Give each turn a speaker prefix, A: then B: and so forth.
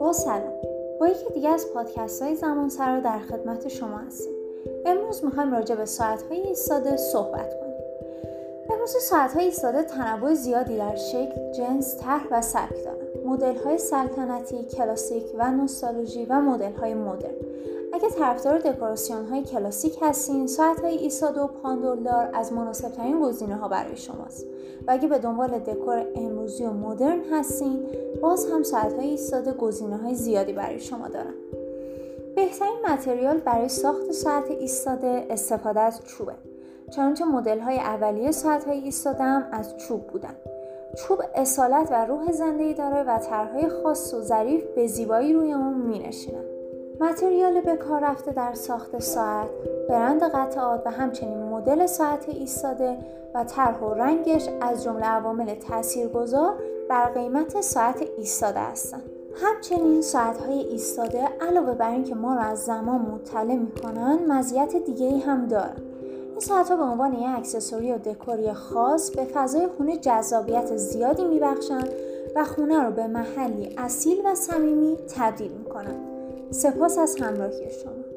A: با سلام. با یکی دیگه از پادکست های زمان سرا در خدمت شما هستیم. امروز می‌خوایم راجع به ساعت های صحبت کنیم. امروز ساعت های ایستاده تنوع زیادی در شکل، جنس، طرح و سبک دارن. مدل های سلطنتی، کلاسیک و نوستالژی و مدل های مدرن. اگه طرفدار دکوراسیون های کلاسیک هستین ساعت های ایستاده و پاندولدار از مناسب ترین گزینه ها برای شماست. و اگه به دنبال دکور امروزی و مدرن هستین باز هم ساعت های ایستاده گزینه های زیادی برای شما دارن. بهترین متریال برای ساخت ساعت ایستاده استفاده از چوبه. چنانچه مدل های اولیه ساعت های ایستاده هم از چوب بودن. چوب اصالت و روح زندگی داره و طرحهای خاص و ظریف به زیبایی روی اون مینشینن. متریال به کار رفته در ساخت ساعت برند قطعات و همچنین مدل ساعت ایستاده و طرح و رنگش از جمله عوامل تاثیرگذار بر قیمت ساعت ایستاده هستند همچنین ساعت های ایستاده علاوه بر اینکه ما را از زمان مطلع می‌کنن مزیت دیگه هم دارن. این ساعت ها به عنوان یک اکسسوری و دکوری خاص به فضای خونه جذابیت زیادی میبخشن و خونه رو به محلی اصیل و صمیمی تبدیل می‌کنن. سپاس از همراهی شما.